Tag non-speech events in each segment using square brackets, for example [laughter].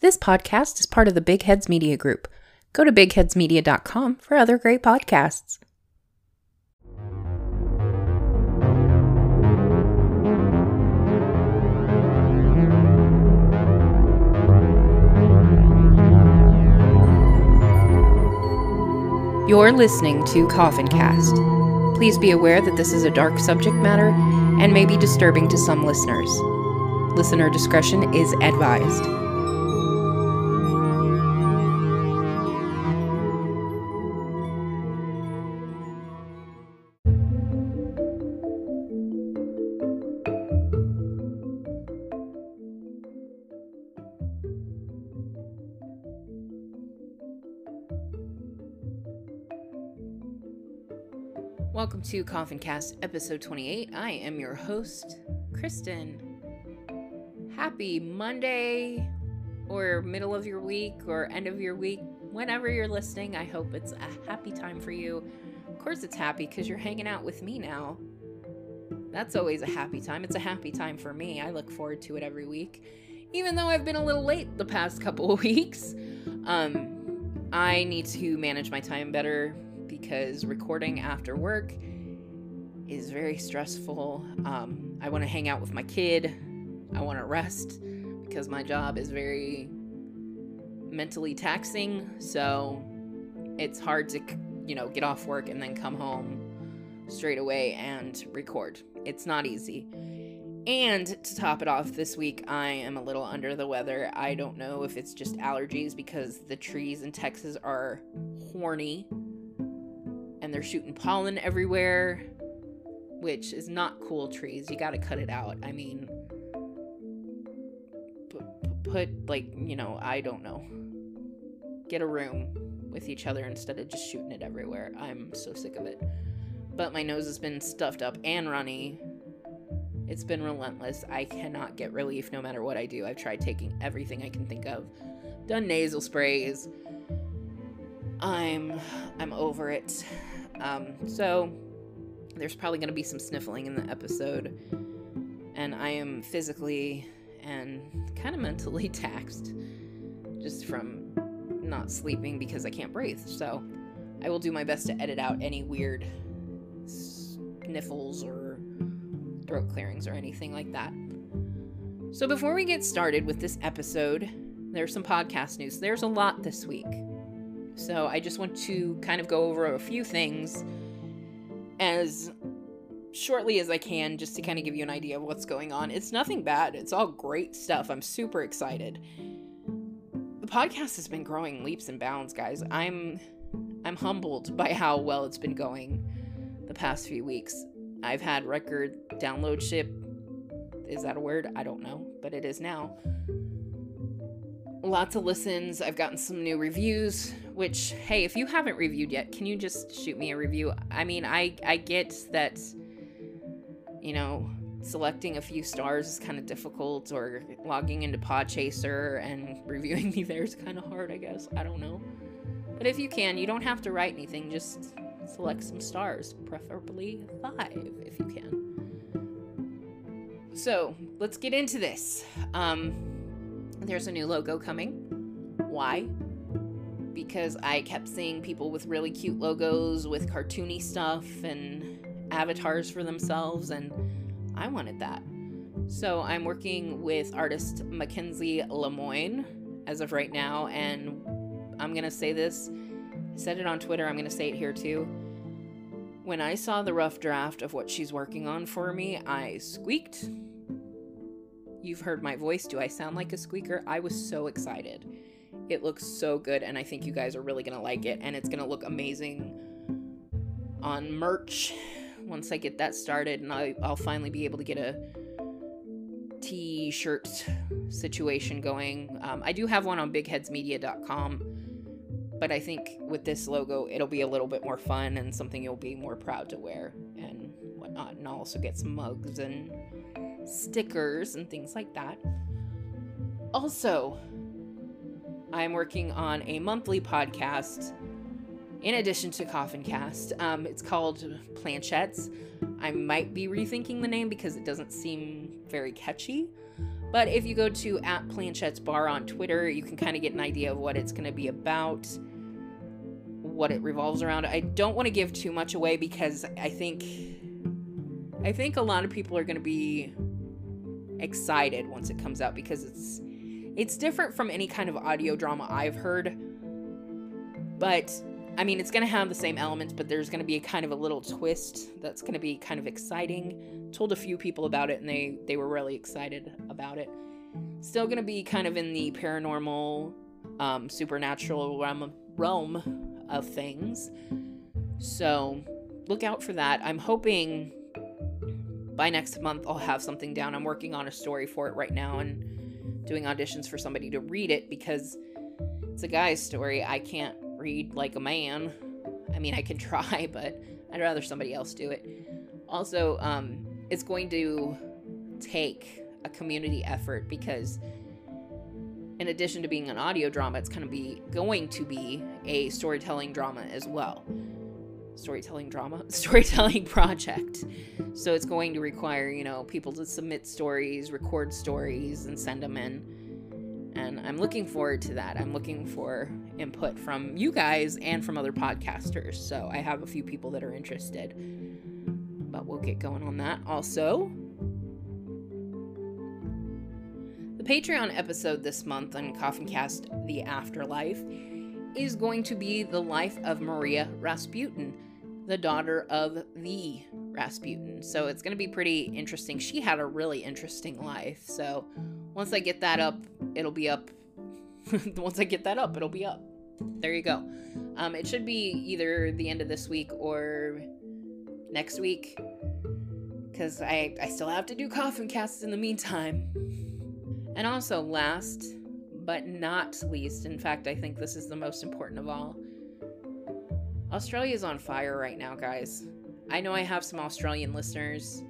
This podcast is part of the Big Heads Media Group. Go to bigheadsmedia.com for other great podcasts. You're listening to Coffin Cast. Please be aware that this is a dark subject matter and may be disturbing to some listeners. Listener discretion is advised. To Coffin Cast episode 28. I am your host, Kristen. Happy Monday or middle of your week or end of your week, whenever you're listening. I hope it's a happy time for you. Of course, it's happy because you're hanging out with me now. That's always a happy time. It's a happy time for me. I look forward to it every week. Even though I've been a little late the past couple of [laughs] weeks, um, I need to manage my time better because recording after work is very stressful. Um, I want to hang out with my kid. I want to rest because my job is very mentally taxing. So it's hard to, you know, get off work and then come home straight away and record. It's not easy. And to top it off, this week I am a little under the weather. I don't know if it's just allergies because the trees in Texas are horny and they're shooting pollen everywhere, which is not cool trees. You got to cut it out. I mean, put, put, like, you know, I don't know. Get a room with each other instead of just shooting it everywhere. I'm so sick of it. But my nose has been stuffed up and runny. It's been relentless. I cannot get relief no matter what I do. I've tried taking everything I can think of. Done nasal sprays. I'm I'm over it. Um, so there's probably going to be some sniffling in the episode, and I am physically and kind of mentally [laughs] taxed just from not sleeping because I can't breathe. So I will do my best to edit out any weird sniffles or throat clearings or anything like that. So before we get started with this episode, there's some podcast news. There's a lot this week. So I just want to kind of go over a few things as shortly as I can just to kind of give you an idea of what's going on. It's nothing bad. It's all great stuff. I'm super excited. The podcast has been growing leaps and bounds, guys. I'm I'm humbled by how well it's been going the past few weeks. I've had record download ship. Is that a word? I don't know, but it is now. Lots of listens. I've gotten some new reviews, which hey, if you haven't reviewed yet, can you just shoot me a review? I mean, I I get that you know, selecting a few stars is kind of difficult or logging into Podchaser and [laughs] reviewing me there is kind of hard, I guess. I don't know. But if you can, you don't have to write anything, just select some stars, preferably 5 if you can. So, let's get into this. Um there's a new logo coming. Why? Because I kept seeing people with really cute logos with cartoony stuff and avatars for themselves, and I wanted that. So I'm working with artist Mackenzie Lemoyne as of right now, and I'm gonna say this. Said it on Twitter, I'm gonna say it here too. When I saw the rough draft of what she's working on for me, I squeaked You've heard my voice. Do I sound like a squeaker? I was so excited. It looks so good, and I think you guys are really gonna like it, and it's gonna look amazing on merch once I get that started, and I, I'll finally be able to get a t-shirt situation going. Um, I do have one on bigheadsmedia.com, but I think with this logo, it'll be a little bit more fun and something you'll be more proud to wear and whatnot. And I'll also get some mugs and stickers and things like that. Also, I'm working on a monthly podcast in addition to Coffin Cast. Um, it's called Planchettes. I might be rethinking the name because it doesn't seem very catchy, But if you go to at Planchette's Bar on Twitter, you can kind of get an idea of what it's going to be about, what it revolves around. I don't want to give too much away because I think I think a lot of people are going to be excited once it comes out because it's it's different from any kind of audio drama I've heard. But I mean, it's going to have the same elements, but there's going to be a kind of a little twist that's going to be kind of exciting. Told a few people about it and they they were really excited about it. Still going to be kind of in the paranormal um, supernatural realm, realm of things. So, look out for that. I'm hoping by next month I'll have something down. I'm working on a story for it right now and doing auditions for somebody to read it because it's a guy's story. I can't read like a man. I mean, I can [laughs] try, but I'd rather somebody else do it. Also, um, it's going to take a community effort because in addition to being an audio drama, it's going to be going to be a storytelling drama as well storytelling drama, [laughs] storytelling project. So it's going to require, you know, people to submit stories, record stories, and send them in. And I'm looking forward to that. I'm looking for input from you guys and from other podcasters. So I have a few people that are interested. But we'll get going on that. Also, the Patreon episode this month on Coffin Cast The Afterlife is going to be the life of Maria Rasputin the daughter of the Rasputin. So it's going to be pretty interesting. She had a really interesting life. So once I get that up, it'll be up. [laughs] once I get that up, it'll be up. There you go. Um, it should be either the end of this week or next week because I, I still have to do coffin casts in the meantime. And also, last but not least, in fact, I think this is the most important of all Australia is on fire right now, guys. I know I have some Australian listeners.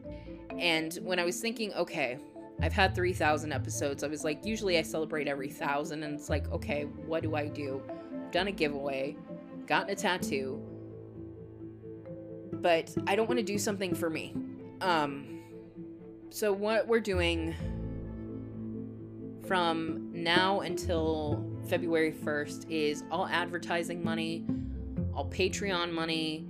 And when I was thinking, okay, I've had 3,000 episodes, I was like, usually I celebrate every thousand. And it's like, okay, what do I do? done a giveaway, gotten a tattoo. But I don't want to do something for me. Um, so, what we're doing from now until February 1st is all advertising money all Patreon money,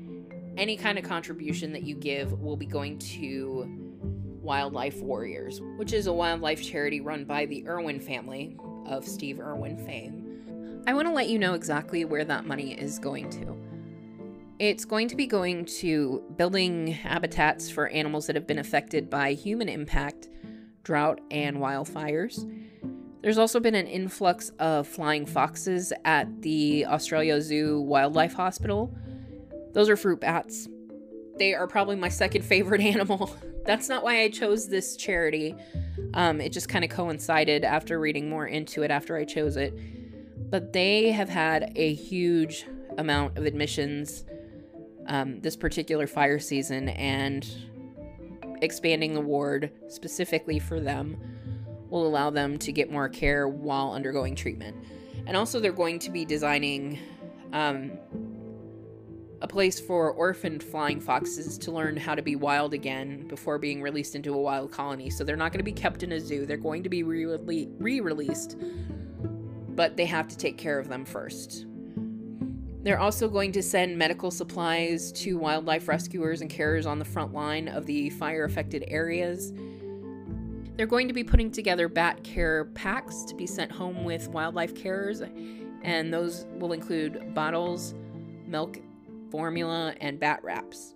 any kind of contribution that you give will be going to Wildlife Warriors, which is a wildlife charity run by the Irwin family of Steve Irwin fame. I want to let you know exactly where that money is going to. It's going to be going to building habitats for animals that have been affected by human impact, drought, and wildfires. There's also been an influx of flying foxes at the Australia Zoo Wildlife Hospital. Those are fruit bats. They are probably my second favorite [laughs] animal. That's not why I chose this charity. Um, it just kind of coincided after reading more into it after I chose it. But they have had a huge amount of admissions um, this particular fire season and expanding the ward specifically for them will allow them to get more care while undergoing treatment. And also, they're going to be designing um, a place for orphaned flying foxes to learn how to be wild again before being released into a wild colony. So they're not going to be kept in a zoo, they're going to be re released, but they have to take care of them first. They're also going to send medical supplies to wildlife rescuers and carers on the front line of the fire affected areas they're going to be putting together bat care packs to be sent home with wildlife carers, and those will include bottles, milk, formula, and bat wraps.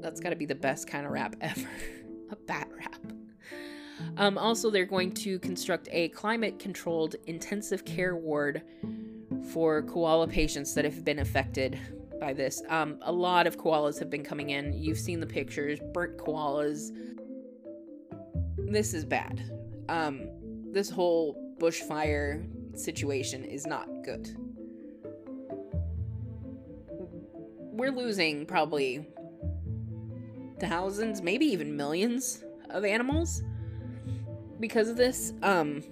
That's got to be the best kind of wrap [laughs] ever a bat wrap. Um, also, they're going to construct a climate controlled intensive care ward for koala patients that have been affected by this. Um, a lot of koalas have been coming in. You've seen the pictures burnt koalas, this is bad. Um, this whole bushfire situation is not good. We're losing probably thousands, maybe even millions of animals because of this. Um,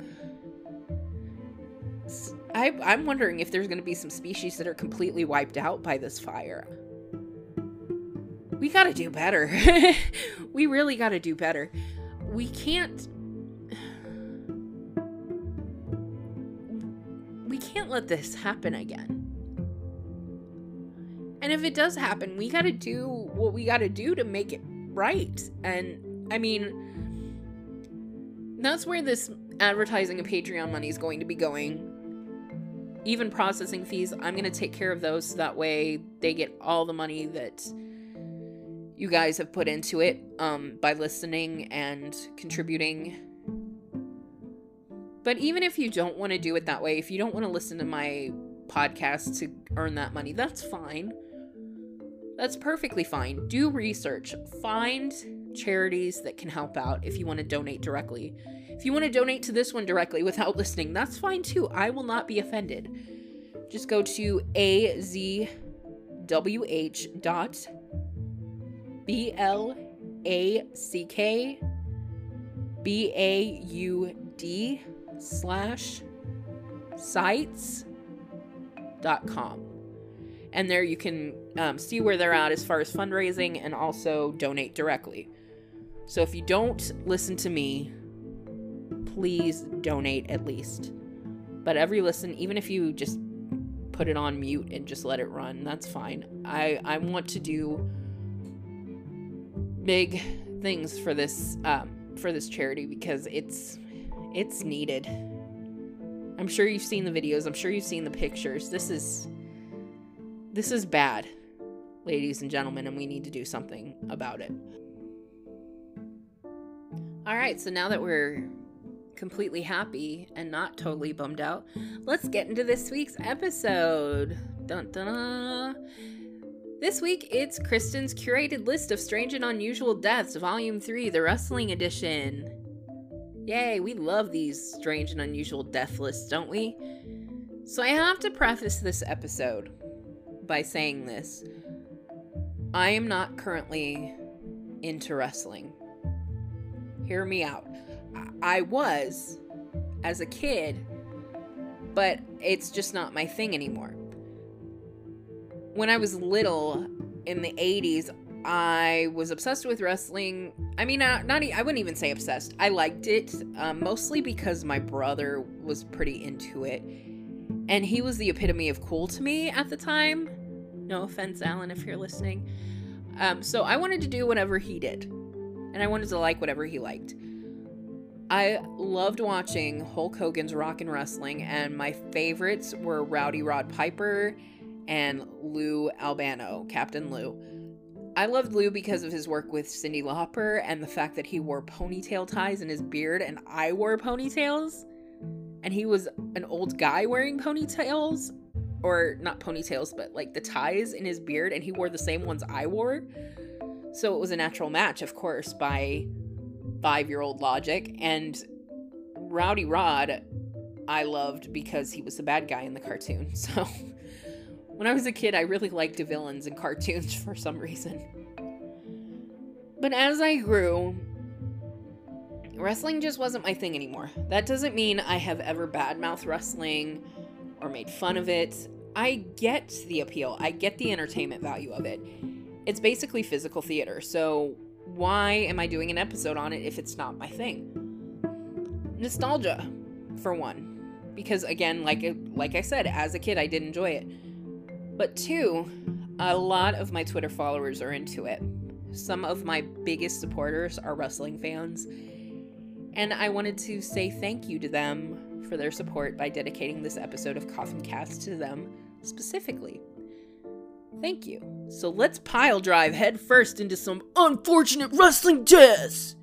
I, I'm wondering if there's going to be some species that are completely wiped out by this fire. We got to do better. [laughs] we really got to do better we can't we can't let this happen again. And if it does happen, we got to do what we got to do to make it right. And I mean that's where this advertising and Patreon money is going to be going. Even processing fees, I'm going to take care of those so that way they get all the money that you guys have put into it um, by listening and contributing. But even if you don't want to do it that way, if you don't want to listen to my podcast to earn that money, that's fine. That's perfectly fine. Do research. Find charities that can help out if you want to donate directly. If you want to donate to this one directly without [laughs] listening, that's fine too. I will not be offended. Just go to azwh dot b l a c k b a u d slash sites dot com and there you can um, see where they're at as far as fundraising and also donate directly. So if you don't listen to me, please donate at least. But every listen, even if you just put it on mute and just let it run, that's fine. I I want to do big things for this um, for this charity because it's it's needed. I'm sure you've seen the videos. I'm sure you've seen the pictures. This is this is bad, ladies and gentlemen, and we need to do something about it. All right, so now that we're completely happy and not totally bummed out, let's get into this week's episode. Dun dun dun. This week, it's Kristen's curated list of strange and unusual deaths, Volume 3, the Wrestling Edition. Yay, we love these strange and unusual death lists, don't we? So I have to preface this episode by saying this. I am not currently into wrestling. Hear me out. I was as a kid, but it's just not my thing anymore. When I was little in the 80s, I was obsessed with wrestling. I mean, not, not I wouldn't even say obsessed. I liked it um, mostly because my brother was pretty into it, and he was the epitome of cool to me at the time. No offense, Alan, if you're listening. Um, so I wanted to do whatever he did, and I wanted to like whatever he liked. I loved watching Hulk Hogan's Rock and Wrestling, and my favorites were Rowdy Rod Piper and Lou Albano, Captain Lou. I loved Lou because of his work with Cyndi Lauper and the fact that he wore ponytail ties in his beard, and I wore ponytails. And he was an old guy wearing ponytails, or not ponytails, but like the ties in his beard, and he wore the same ones I wore. So it was a natural match, of course, by five year old logic. And Rowdy Rod, I loved because he was the bad guy in the cartoon. [laughs] So when I was a kid, I really liked villains in cartoons [laughs] for some reason. But as I grew, wrestling just wasn't my thing anymore. That doesn't mean I have ever badmouthed wrestling or made fun of it. I get the appeal, I get the entertainment value of it. It's basically physical theater, so why am I doing an episode on it if it's not my thing? Nostalgia, for one. Because again, like like I said, as a kid I did enjoy it. But two, a lot of my Twitter followers are into it. Some of my biggest supporters are wrestling fans. And I wanted to say thank you to them for their support by dedicating this episode of Coffin Cast to them specifically. Thank you. So let's pile drive headfirst into some unfortunate wrestling deaths.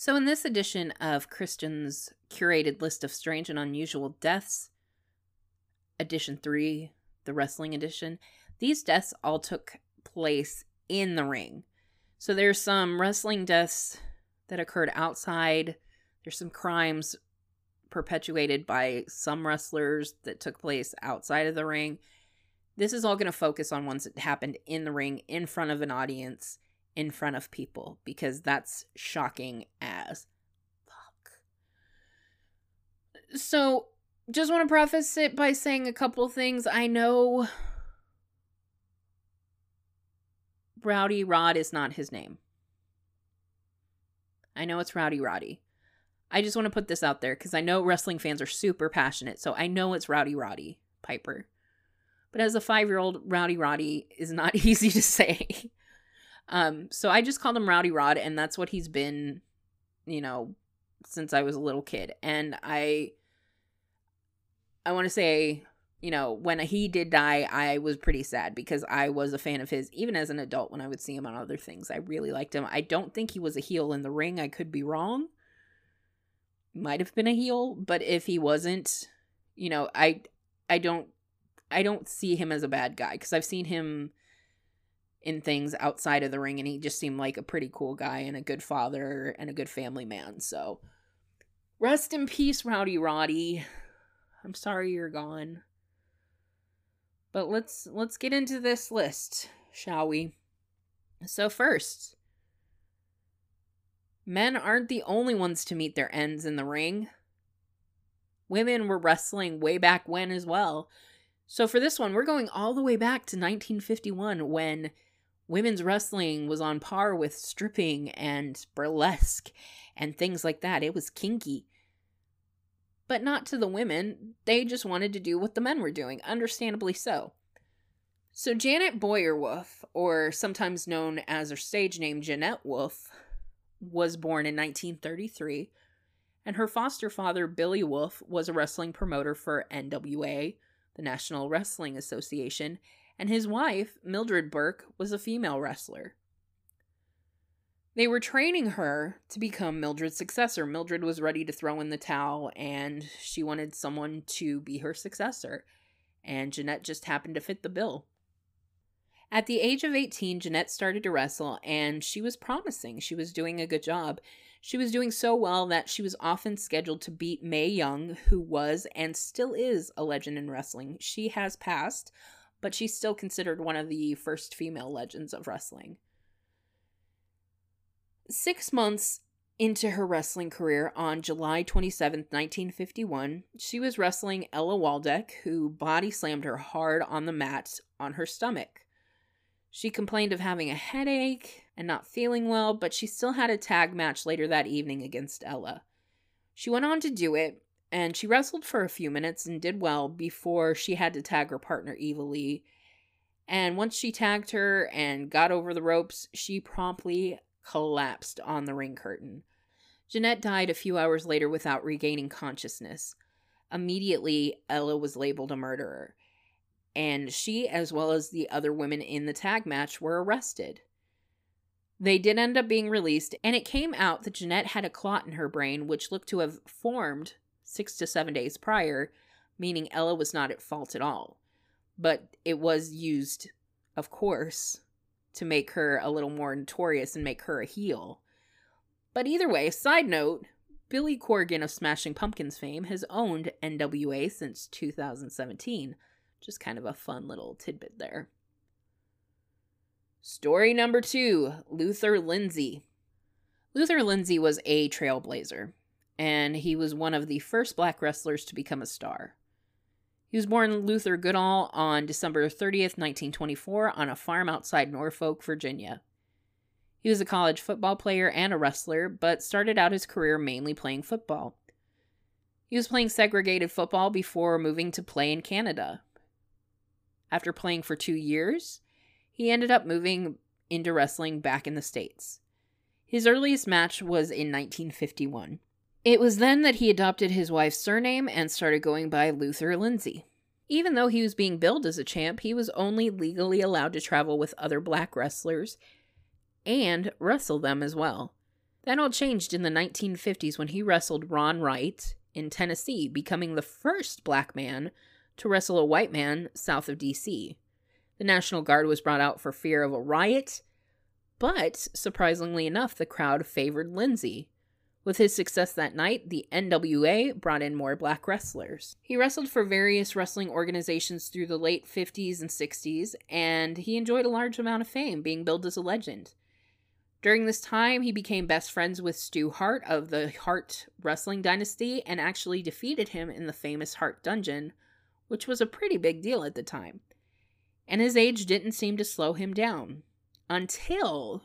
So, in this edition of Kristen's curated list of strange and unusual deaths, edition three, the wrestling edition, these deaths all took place in the ring. So, there's some wrestling deaths that occurred outside. There's some crimes perpetuated by some wrestlers that took place outside of the ring. This is all going to focus on ones that happened in the ring, in front of an audience, in front of people, because that's shocking as fuck. So, just want to preface it by saying a couple things. I know Rowdy Rod is not his name. I know it's Rowdy Roddy. I just want to put this out there because I know wrestling fans are super passionate, so I know it's Rowdy Roddy Piper. But as a five year old, Rowdy Roddy is not [laughs] easy to say. Um, so I just called him Rowdy Rod, and that's what he's been, you know, since I was a little kid. And I I want to say, you know, when he did die, I was pretty sad because I was a fan of his even as an adult when I would see him on other things. I really liked him. I don't think he was a heel in the ring. I could be wrong might have been a heel, but if he wasn't, you know, I I don't I don't see him as a bad guy because I've seen him in things outside of the ring and he just seemed like a pretty cool guy and a good father and a good family man. So rest in peace, Rowdy Roddy. I'm sorry you're gone. But let's let's get into this list, shall we? So first, Men aren't the only ones to meet their ends in the ring. Women were wrestling way back when as well. So for this one, we're going all the way back to 1951 when women's wrestling was on par with stripping and burlesque and things like that. It was kinky. But not to the women. They just wanted to do what the men were doing, understandably so. So Janet Boyer-Wolfe, or sometimes known as her stage name Jeanette Wolfe, was born in 1933, and her foster father, Billy Wolfe, was a wrestling promoter for NWA, the National Wrestling Association, and his wife, Mildred Burke, was a female wrestler. They were training her to become Mildred's successor. Mildred was ready to throw in the towel and she wanted someone to be her successor. And Jeanette just happened to fit the bill. At the age of 18, Jeanette started to wrestle, and she was promising. She was doing a good job. She was doing so well that she was often scheduled to beat Mae Young, who was and still is a legend in wrestling. She has passed, but she's still considered one of the first female legends of wrestling. Six months into her wrestling career on July 27, 1951, she was wrestling Ella Waldek, who body slammed her hard on the mat on her stomach. She complained of having a headache and not feeling well, but she still had a tag match later that evening against Ella. She went on to do it, and she wrestled for a few minutes and did well before she had to tag her partner Eva Lee. And once she tagged her and got over the ropes, she promptly collapsed on the ring curtain. Jeanette died a few hours later without regaining consciousness. Immediately, Ella was labeled a murderer and she, as well as the other women in the tag match, were arrested. They did end up being released, and it came out that Jeanette had a clot in her brain which looked to have formed six to seven days prior, meaning Ella was not at fault at all. But it was used, of course, to make her a little more notorious and make her a heel. But either way, side note Billy Corgan of Smashing Pumpkins fame has owned NWA since 2017. Just kind of a fun little tidbit there. Story number two Luther Lindsay. Luther Lindsay was a trailblazer, and he was one of the first black wrestlers to become a star. He was born Luther Goodall on December 30th, 1924, on a farm outside Norfolk, Virginia. He was a college football player and a wrestler, but started out his career mainly playing football. He was playing segregated football before moving to play in Canada. After playing for two years, he ended up moving into wrestling back in the States. His earliest match was in 1951. It was then that he adopted his wife's surname and started going by Luther Lindsay. Even though he was being billed as a champ, he was only legally allowed to travel with other black wrestlers and wrestle them as well. That all changed in the 1950s when he wrestled Ron Wright in Tennessee, becoming the first black man to wrestle a white man south of D.C. The National Guard was brought out for fear of a riot, but surprisingly enough, the crowd favored Lindsay. With his success that night, the NWA brought in more black wrestlers. He wrestled for various wrestling organizations through the late 50s and 60s, and he enjoyed a large amount of fame, being billed as a legend. During this time, he became best friends with Stu Hart of the Hart Wrestling Dynasty and actually defeated him in the famous Hart Dungeon, which was a pretty big deal at the time. And his age didn't seem to slow him down until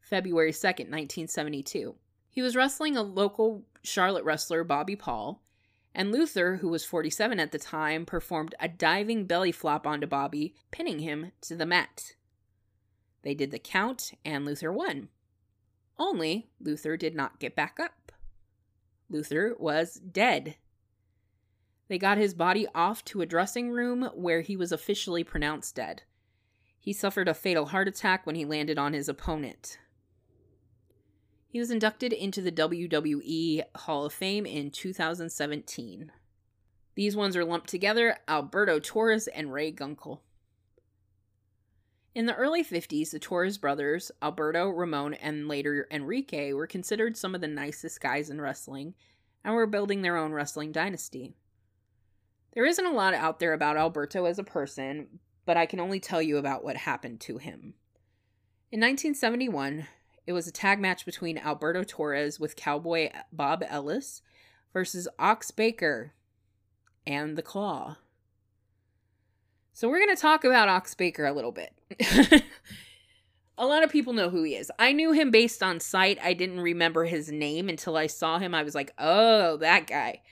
February 2nd, 1972. He was wrestling a local Charlotte wrestler, Bobby Paul, and Luther, who was 47 at the time, performed a diving belly flop onto Bobby, pinning him to the mat. They did the count, and Luther won. Only Luther did not get back up. Luther was dead. They got his body off to a dressing room where he was officially pronounced dead. He suffered a fatal heart attack when he landed on his opponent. He was inducted into the WWE Hall of Fame in 2017. These ones are lumped together Alberto Torres and Ray Gunkel. In the early 50s, the Torres brothers, Alberto, Ramon, and later Enrique, were considered some of the nicest guys in wrestling and were building their own wrestling dynasty. There isn't a lot out there about Alberto as a person, but I can only tell you about what happened to him. In 1971, it was a tag match between Alberto Torres with Cowboy Bob Ellis versus Ox Baker and the Claw. So we're going to talk about Ox Baker a little bit. [laughs] a lot of people know who he is. I knew him based on sight. I didn't remember his name until I saw him. I was like, oh, that guy.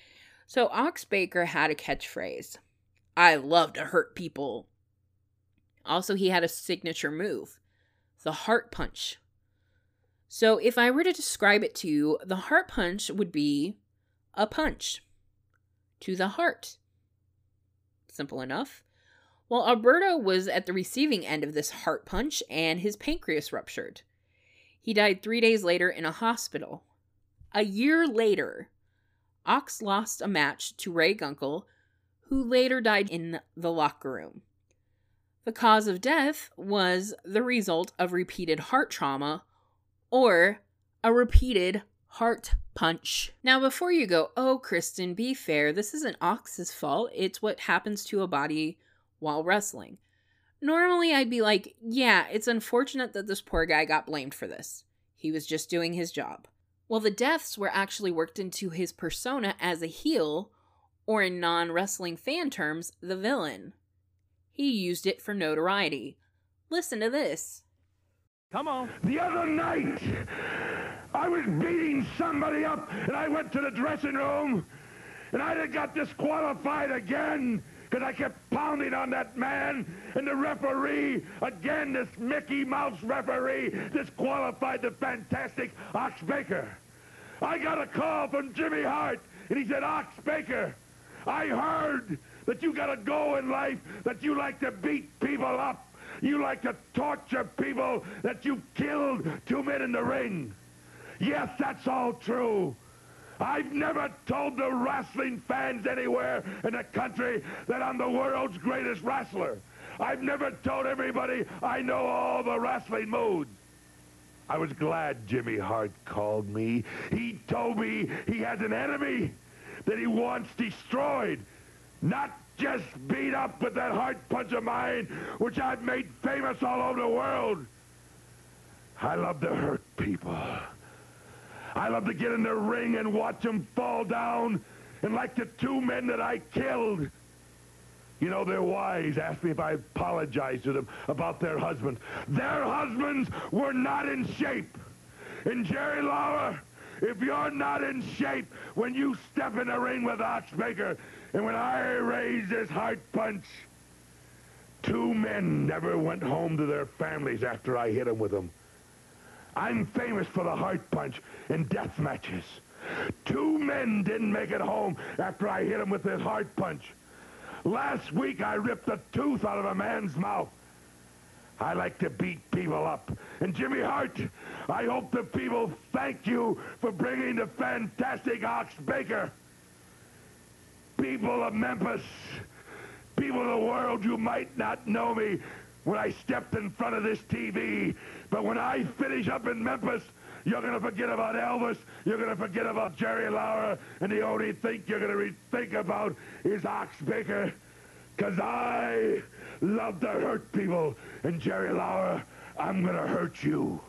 So Ox Baker had a catchphrase I love to hurt people. Also, he had a signature move the heart punch. So, if I were to describe it to you, the heart punch would be a punch to the heart. Simple enough. Well, Alberto was at the receiving end of this heart punch and his pancreas ruptured. He died three days later in a hospital. A year later, Ox lost a match to Ray Gunkel, who later died in the locker room. The cause of death was the result of repeated heart trauma or a repeated heart punch. Now, before you go, oh, Kristen, be fair. This isn't Ox's fault. It's what happens to a body while wrestling. Normally, I'd be like, yeah, it's unfortunate that this poor guy got blamed for this. He was just doing his job. Well, the deaths were actually worked into his persona as a heel, or in non wrestling fan terms, the villain. He used it for notoriety. Listen to this. Come on. The other night, I was beating somebody up, and I went to the dressing room, and I got disqualified again because I kept pounding on that man, and the referee, again, this Mickey Mouse referee, disqualified the fantastic Ox Baker. I got a call from Jimmy Hart, and he said, Ox Baker, I heard that you got a go in life, that you like to beat people up. You like to torture people that you killed two men in the ring. Yes, that's all true. I've never told the wrestling fans anywhere in the country that I'm the world's greatest wrestler. I've never told everybody I know all the wrestling moves. I was glad Jimmy Hart called me. He told me he has an enemy that he wants destroyed, not just beat up with that heart punch of mine, which I've made famous all over the world. I love to hurt people. I love to get in the ring and watch them fall down. And like the two men that I killed, you know, their wives asked me if I apologized to them about their husbands. Their husbands were not in shape. And Jerry Lawler, if you're not in shape when you step in the ring with Ox Baker, and when I raised this heart punch, two men never went home to their families after I hit them with them. I'm famous for the heart punch in death matches. Two men didn't make it home after I hit them with this heart punch. Last week I ripped a tooth out of a man's mouth. I like to beat people up. And Jimmy Hart, I hope the people thank you for bringing the fantastic Ox Baker people of Memphis, people of the world, you might not know me when I stepped in front of this TV, but when I finish up in Memphis, you're going to forget about Elvis. You're going to forget about Jerry Lawler. And the only thing you're going to think about is Ox Baker. Because I love to hurt people. And Jerry Lawler, I'm going to hurt you.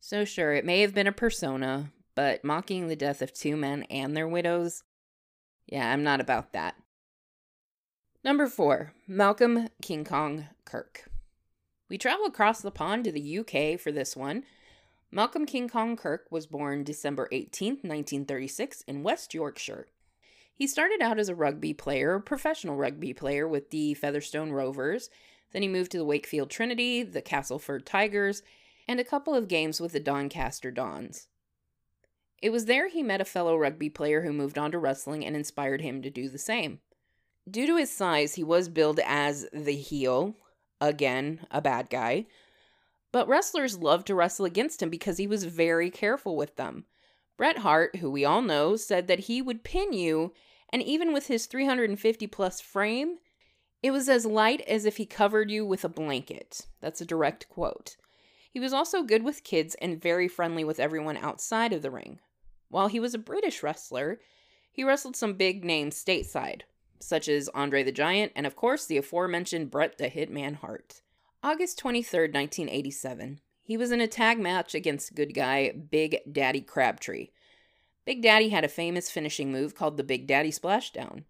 So, sure, it may have been a persona, but mocking the death of two men and their widows yeah, I'm not about that. Number four, Malcolm King Kong Kirk. We travel across the pond to the UK for this one, Malcolm King Kong Kirk was born December 18, 1936, in West Yorkshire. He started out as a rugby player, professional rugby player with the Featherstone Rovers. Then he moved to the Wakefield Trinity, the Castleford Tigers, and a couple of games with the Doncaster Dons. It was there he met a fellow rugby player who moved on to wrestling and inspired him to do the same. Due to his size, he was billed as the heel, again, a bad guy, but wrestlers loved to wrestle against him because he was very careful with them. Bret Hart, who we all know, said that he would pin you, and even with his 350 plus frame, it was as light as if he covered you with a blanket. That's a direct quote. He was also good with kids and very friendly with everyone outside of the ring. While he was a British wrestler, he wrestled some big names stateside, such as Andre the Giant and, of course, the aforementioned Bret the Hitman Hart. August 23, 1987. He was in a tag match against good guy Big Daddy Crabtree. Big Daddy had a famous finishing move called the Big Daddy Splashdown.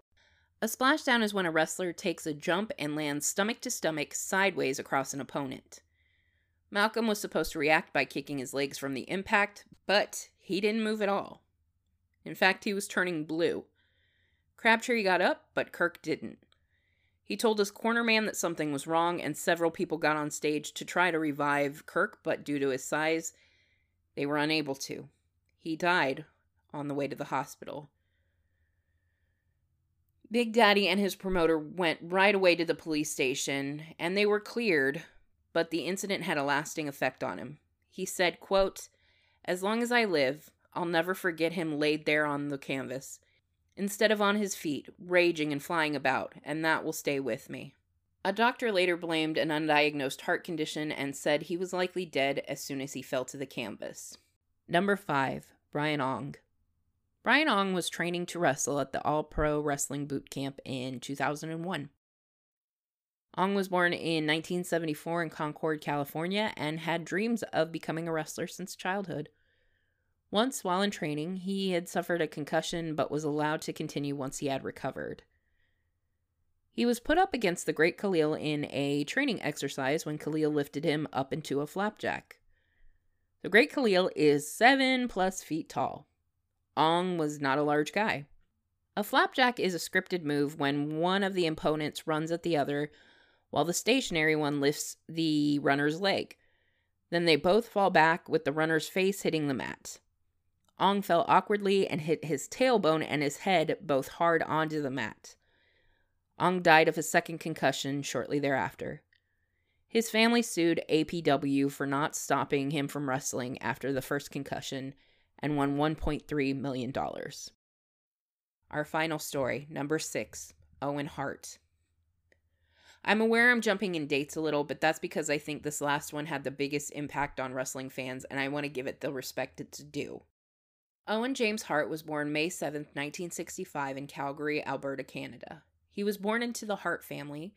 A splashdown is when a wrestler takes a jump and lands stomach to stomach sideways across an opponent. Malcolm was supposed to react by kicking his legs from the impact, but he didn't move at all. In fact, he was turning blue. Crabtree got up, but Kirk didn't. He told his corner man that something was wrong, and several people got on stage to try to revive Kirk, but due to his size, they were unable to. He died on the way to the hospital. Big Daddy and his promoter went right away to the police station, and they were cleared, but the incident had a lasting effect on him. He said, quote, As long as I live, I'll never forget him laid there on the canvas instead of on his feet, raging and flying about, and that will stay with me. A doctor later blamed an undiagnosed heart condition and said he was likely dead as soon as he fell to the canvas. Number 5. Brian Ong. Brian Ong was training to wrestle at the All Pro Wrestling Boot Camp in 2001. Ong was born in 1974 in Concord, California, and had dreams of becoming a wrestler since childhood. Once, while in training, he had suffered a concussion but was allowed to continue once he had recovered. He was put up against the Great Khalil in a training exercise when Khalil lifted him up into a flapjack. The Great Khalil is seven plus feet tall. Ong was not a large guy. A flapjack is a scripted move when one of the opponents runs at the other while the stationary one lifts the runner's leg. Then they both fall back with the runner's face hitting the mat. Ong fell awkwardly and hit his tailbone and his head both hard onto the mat. Ong died of a second concussion shortly thereafter. His family sued APW for not stopping him from wrestling after the first concussion and won $1.3 million. Our final story, number six Owen Hart. I'm aware I'm jumping in dates a little, but that's because I think this last one had the biggest impact on wrestling fans, and I want to give it the respect it's due. Owen James Hart was born May 7, 1965, in Calgary, Alberta, Canada. He was born into the Hart family,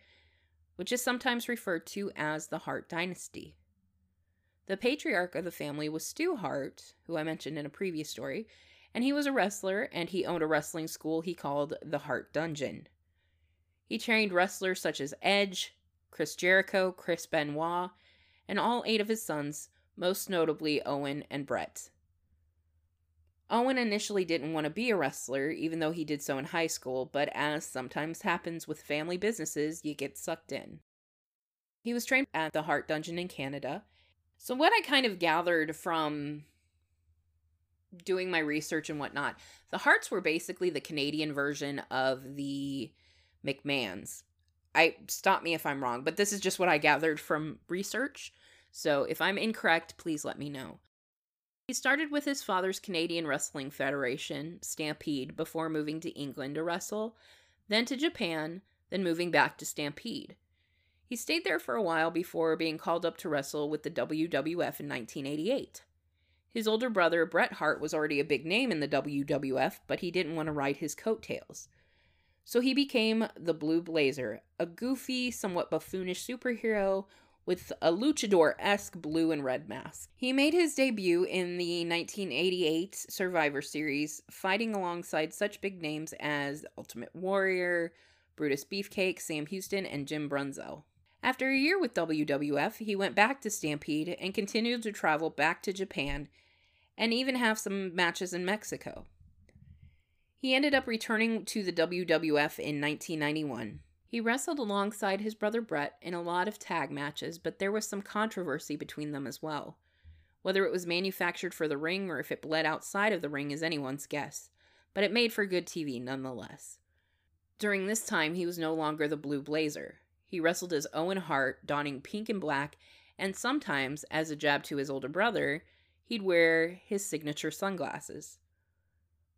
which is sometimes referred to as the Hart dynasty. The patriarch of the family was Stu Hart, who I mentioned in a previous story, and he was a wrestler and he owned a wrestling school he called the Hart Dungeon. He trained wrestlers such as Edge, Chris Jericho, Chris Benoit, and all eight of his sons, most notably Owen and Bret. Owen initially didn't want to be a wrestler, even though he did so in high school, but as sometimes happens with family businesses, you get sucked in. He was trained at the Hart Dungeon in Canada. So, what I kind of gathered from doing my research and whatnot, the Harts were basically the Canadian version of the McMahons. I stop me if I'm wrong, but this is just what I gathered from research. So, if I'm incorrect, please let me know. He started with his father's Canadian Wrestling Federation, Stampede, before moving to England to wrestle, then to Japan, then moving back to Stampede. He stayed there for a while before being called up to wrestle with the WWF in 1988. His older brother, Bret Hart, was already a big name in the WWF, but he didn't want to ride his coattails. So he became the Blue Blazer, a goofy, somewhat buffoonish superhero with a luchador esque blue and red mask. He made his debut in the 1988 Survivor Series, fighting alongside such big names as Ultimate Warrior, Brutus Beefcake, Sam Houston, and Jim Brunzell. After a year with WWF, he went back to Stampede and continued to travel back to Japan and even have some matches in Mexico. He ended up returning to the WWF in 1991. He wrestled alongside his brother Bret in a lot of tag matches, but there was some controversy between them as well. Whether it was manufactured for the ring or if it bled outside of the ring is anyone's guess, but it made for good TV nonetheless. During this time, he was no longer the Blue Blazer. He wrestled as Owen Hart, donning pink and black, and sometimes, as a jab to his older brother, he'd wear his signature sunglasses.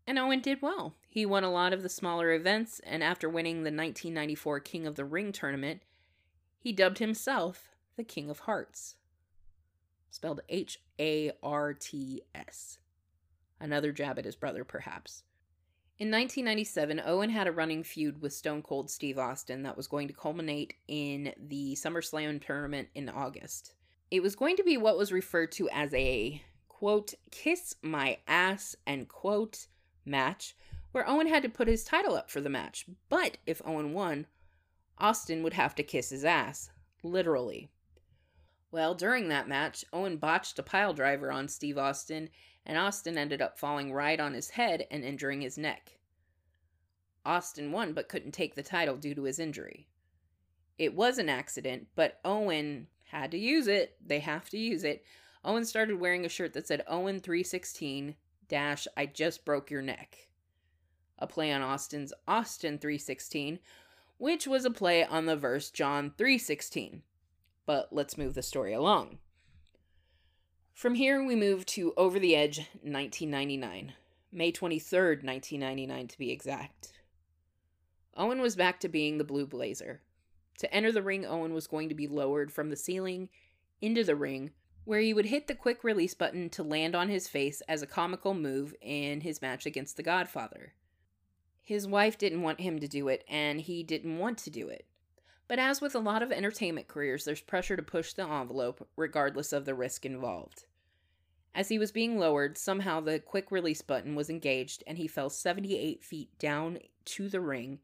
And Owen did well. He won a lot of the smaller events, and after winning the 1994 King of the Ring tournament, he dubbed himself the King of Hearts. Spelled H A R T S. Another jab at his brother, perhaps. In 1997, Owen had a running feud with Stone Cold Steve Austin that was going to culminate in the SummerSlam tournament in August. It was going to be what was referred to as a quote, kiss my ass, end quote, match, where Owen had to put his title up for the match. But if Owen won, Austin would have to kiss his ass, literally. Well, during that match, Owen botched a pile driver on Steve Austin and Austin ended up falling right on his head and injuring his neck. Austin won but couldn't take the title due to his injury. It was an accident, but Owen had to use it. They have to use it. Owen started wearing a shirt that said Owen 316 dash I just broke your neck. A play on Austin's Austin 316, which was a play on the verse John 316. But let's move the story along. From here, we move to Over the Edge 1999, May 23rd, 1999 to be exact. Owen was back to being the Blue Blazer. To enter the ring, Owen was going to be lowered from the ceiling into the ring, where he would hit the quick release button to land on his face as a comical move in his match against the Godfather. His wife didn't want him to do it, and he didn't want to do it. But as with a lot of entertainment careers, there's pressure to push the envelope, regardless of the risk involved. As he was being lowered, somehow the quick release button was engaged and he fell 78 feet down to the ring,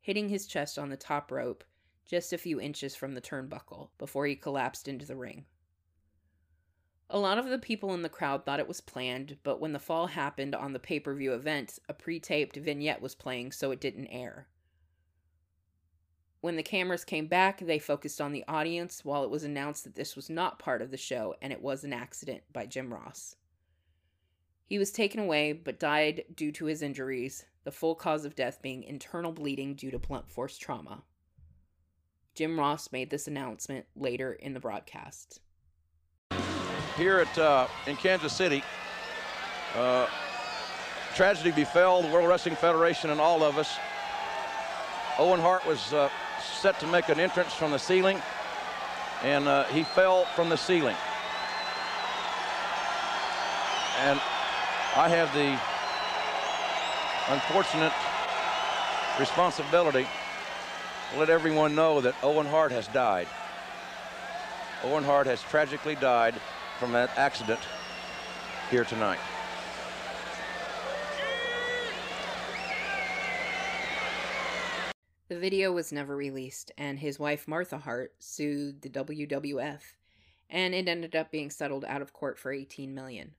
hitting his chest on the top rope just a few inches from the turnbuckle before he collapsed into the ring. A lot of the people in the crowd thought it was planned, but when the fall happened on the pay per view event, a pre taped vignette was playing so it didn't air. When the cameras came back, they focused on the audience while it was announced that this was not part of the show and it was an accident by Jim Ross. He was taken away but died due to his injuries, the full cause of death being internal bleeding due to blunt force trauma. Jim Ross made this announcement later in the broadcast. Here at uh, in Kansas City, uh, tragedy befell the World Wrestling Federation and all of us. Owen Hart was uh, set to make an entrance from the ceiling, and uh, he fell from the ceiling. And I have the unfortunate responsibility to let everyone know that Owen Hart has died. Owen Hart has tragically died from that accident here tonight. The video was never released, and his wife Martha Hart sued the WWF, and it ended up being settled out of court for 18 million.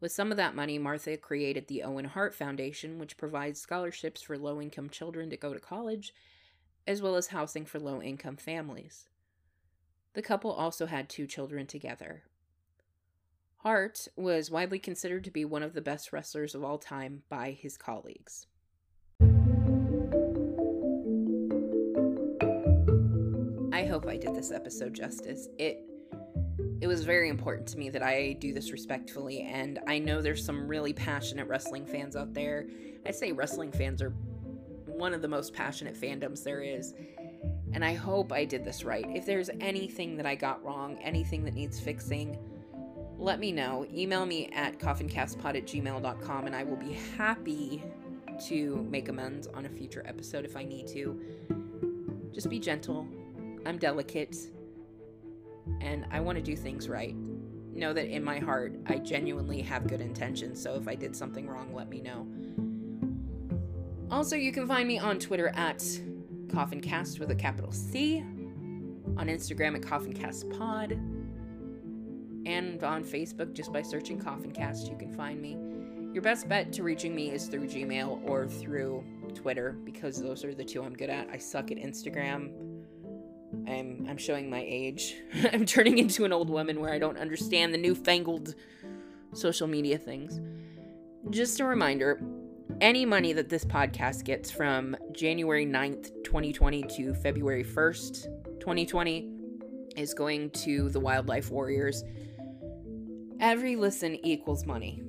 With some of that money, Martha created the Owen Hart Foundation, which provides scholarships for low income children to go to college, as well as housing for low income families. The couple also had two children together. Hart was widely considered to be one of the best wrestlers of all time by his colleagues. I hope I did this episode justice. It it was very important to me that I do this respectfully, and I know there's some really passionate wrestling fans out there. I say wrestling fans are one of the most passionate fandoms there is. And I hope I did this right. If there's anything that I got wrong, anything that needs fixing, let me know. Email me at coffincastpod at gmail.com and I will be happy to make amends on a future episode if I need to. Just be gentle, I'm delicate and I want to do things right. Know that in my heart, I genuinely have good intentions, so if I did something wrong, let me know. Also, you can find me on Twitter at CoffinCast with a capital C. on Instagram at CoffinCastPod, and on Facebook just by searching CoffinCast. You can find me. Your best bet to reaching me is through Gmail or through Twitter because those are the two I'm good at. I suck at Instagram. I'm I'm showing my age. [laughs] I'm turning into an old woman where I don't understand the newfangled social media things. Just a reminder, any money that this podcast gets from January 9th, 2020 to February 1st, 2020 is going to the Wildlife Warriors. Every listen equals money.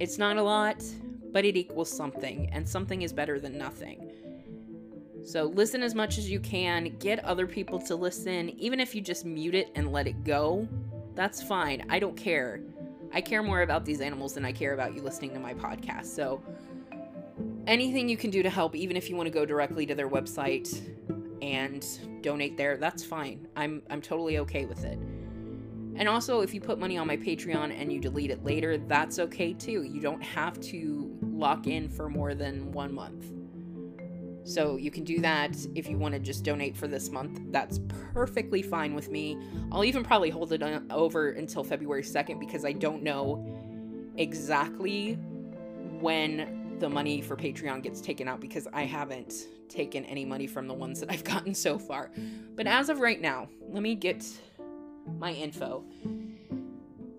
It's not a lot, but it equals something, and something is better than nothing. So listen as much as you can, get other people to listen, even if you just mute it and let it go. That's fine. I don't care. I care more about these animals than I care about you listening to my podcast. So anything you can do to help, even if you want to go directly to their website and donate there, that's fine. I'm I'm totally okay with it. And also, if you put money on my Patreon and you delete it later, that's okay too. You don't have to lock in for more than one month. So you can do that if you want to just donate for this month. That's perfectly fine with me. I'll even probably hold it over until February 2nd because I don't know exactly when the money for Patreon gets taken out because I haven't taken any money from the ones that I've gotten so far. But as of right now, let me get my info.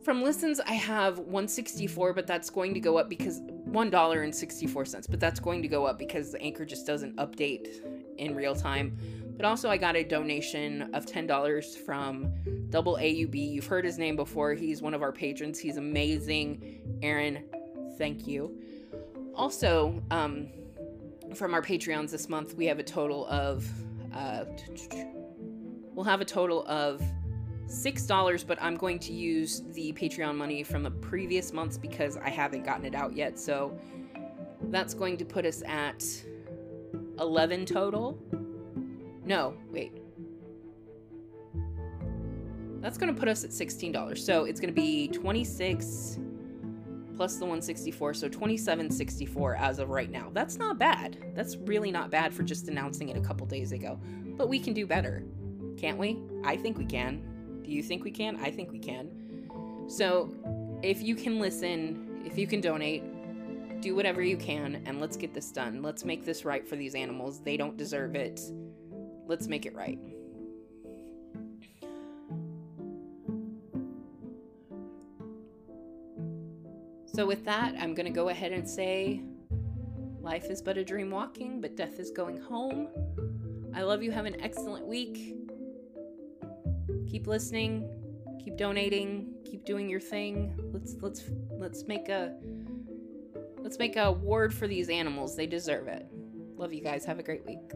From listens, I have 164, but that's going to go up because $1.64, but that's going to go up because the anchor just doesn't update in real time. But also, I got a donation of $10 from Double AUB. You've heard his name before. He's one of our patrons. He's amazing. Aaron, thank you. Also, um, from our Patreons this month, we have a total of, uh, we'll have a total of $6, but I'm going to use the Patreon money from the previous months because I haven't gotten it out yet. So that's going to put us at 11 total. No, wait. That's going to put us at $16. So it's going to be 26 plus the 164, so 2764 as of right now. That's not bad. That's really not bad for just announcing it a couple days ago. But we can do better. Can't we? I think we can. Do you think we can? I think we can. So, if you can listen, if you can donate, do whatever you can and let's get this done. Let's make this right for these animals. They don't deserve it. Let's make it right. So, with that, I'm going to go ahead and say life is but a dream walking, but death is going home. I love you. Have an excellent week keep listening, keep donating, keep doing your thing. Let's let's let's make a let's make a award for these animals. They deserve it. Love you guys. Have a great week.